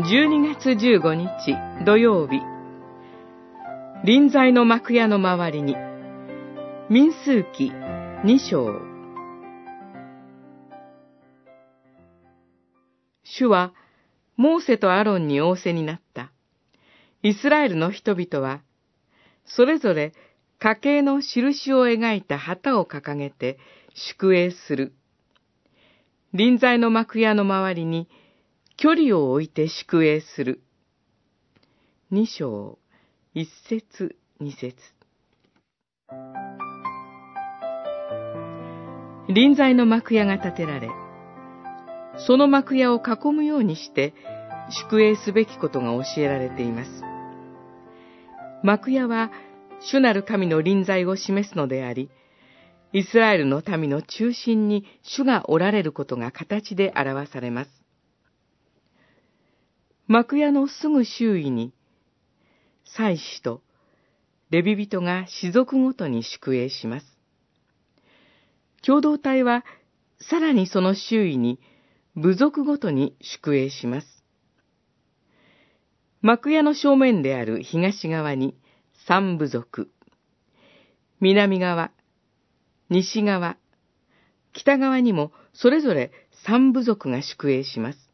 12月15日土曜日、臨在の幕屋の周りに、民数記2章。主は、モーセとアロンに仰せになった。イスラエルの人々は、それぞれ家系の印を描いた旗を掲げて宿営する。臨在の幕屋の周りに距離を置いて宿営する。二章、一節、二節。臨在の幕屋が建てられ、その幕屋を囲むようにして宿営すべきことが教えられています。幕屋は主なる神の臨在を示すのであり、イスラエルの民の中心に主がおられることが形で表されます。幕屋のすぐ周囲に、祭司とレビ人が士族ごとに宿営します。共同体はさらにその周囲に部族ごとに宿営します。幕屋の正面である東側に三部族、南側、西側、北側にもそれぞれ三部族が宿営します。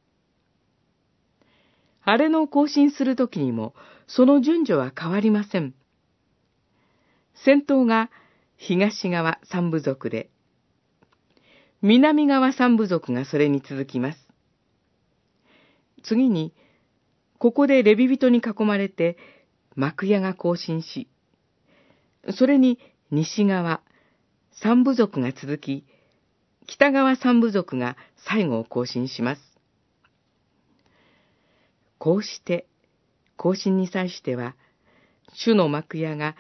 あれの行進するときにも、その順序は変わりません。先頭が東側三部族で、南側三部族がそれに続きます。次に、ここでレビ人に囲まれて、幕屋が行進し、それに西側、三部族が続き、北側三部族が最後を行進します。こうして、行進に際しては、主の幕屋が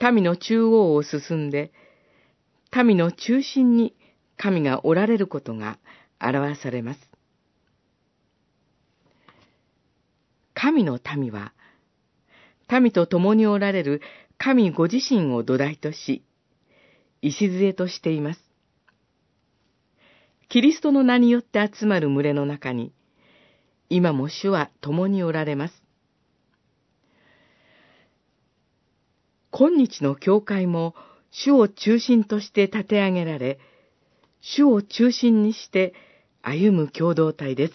民の中央を進んで、民の中心に神がおられることが表されます。神の民は、民と共におられる神ご自身を土台とし、礎としています。キリストの名によって集まる群れの中に、今も主は共におられます。今日の教会も主を中心として立て上げられ、主を中心にして歩む共同体です。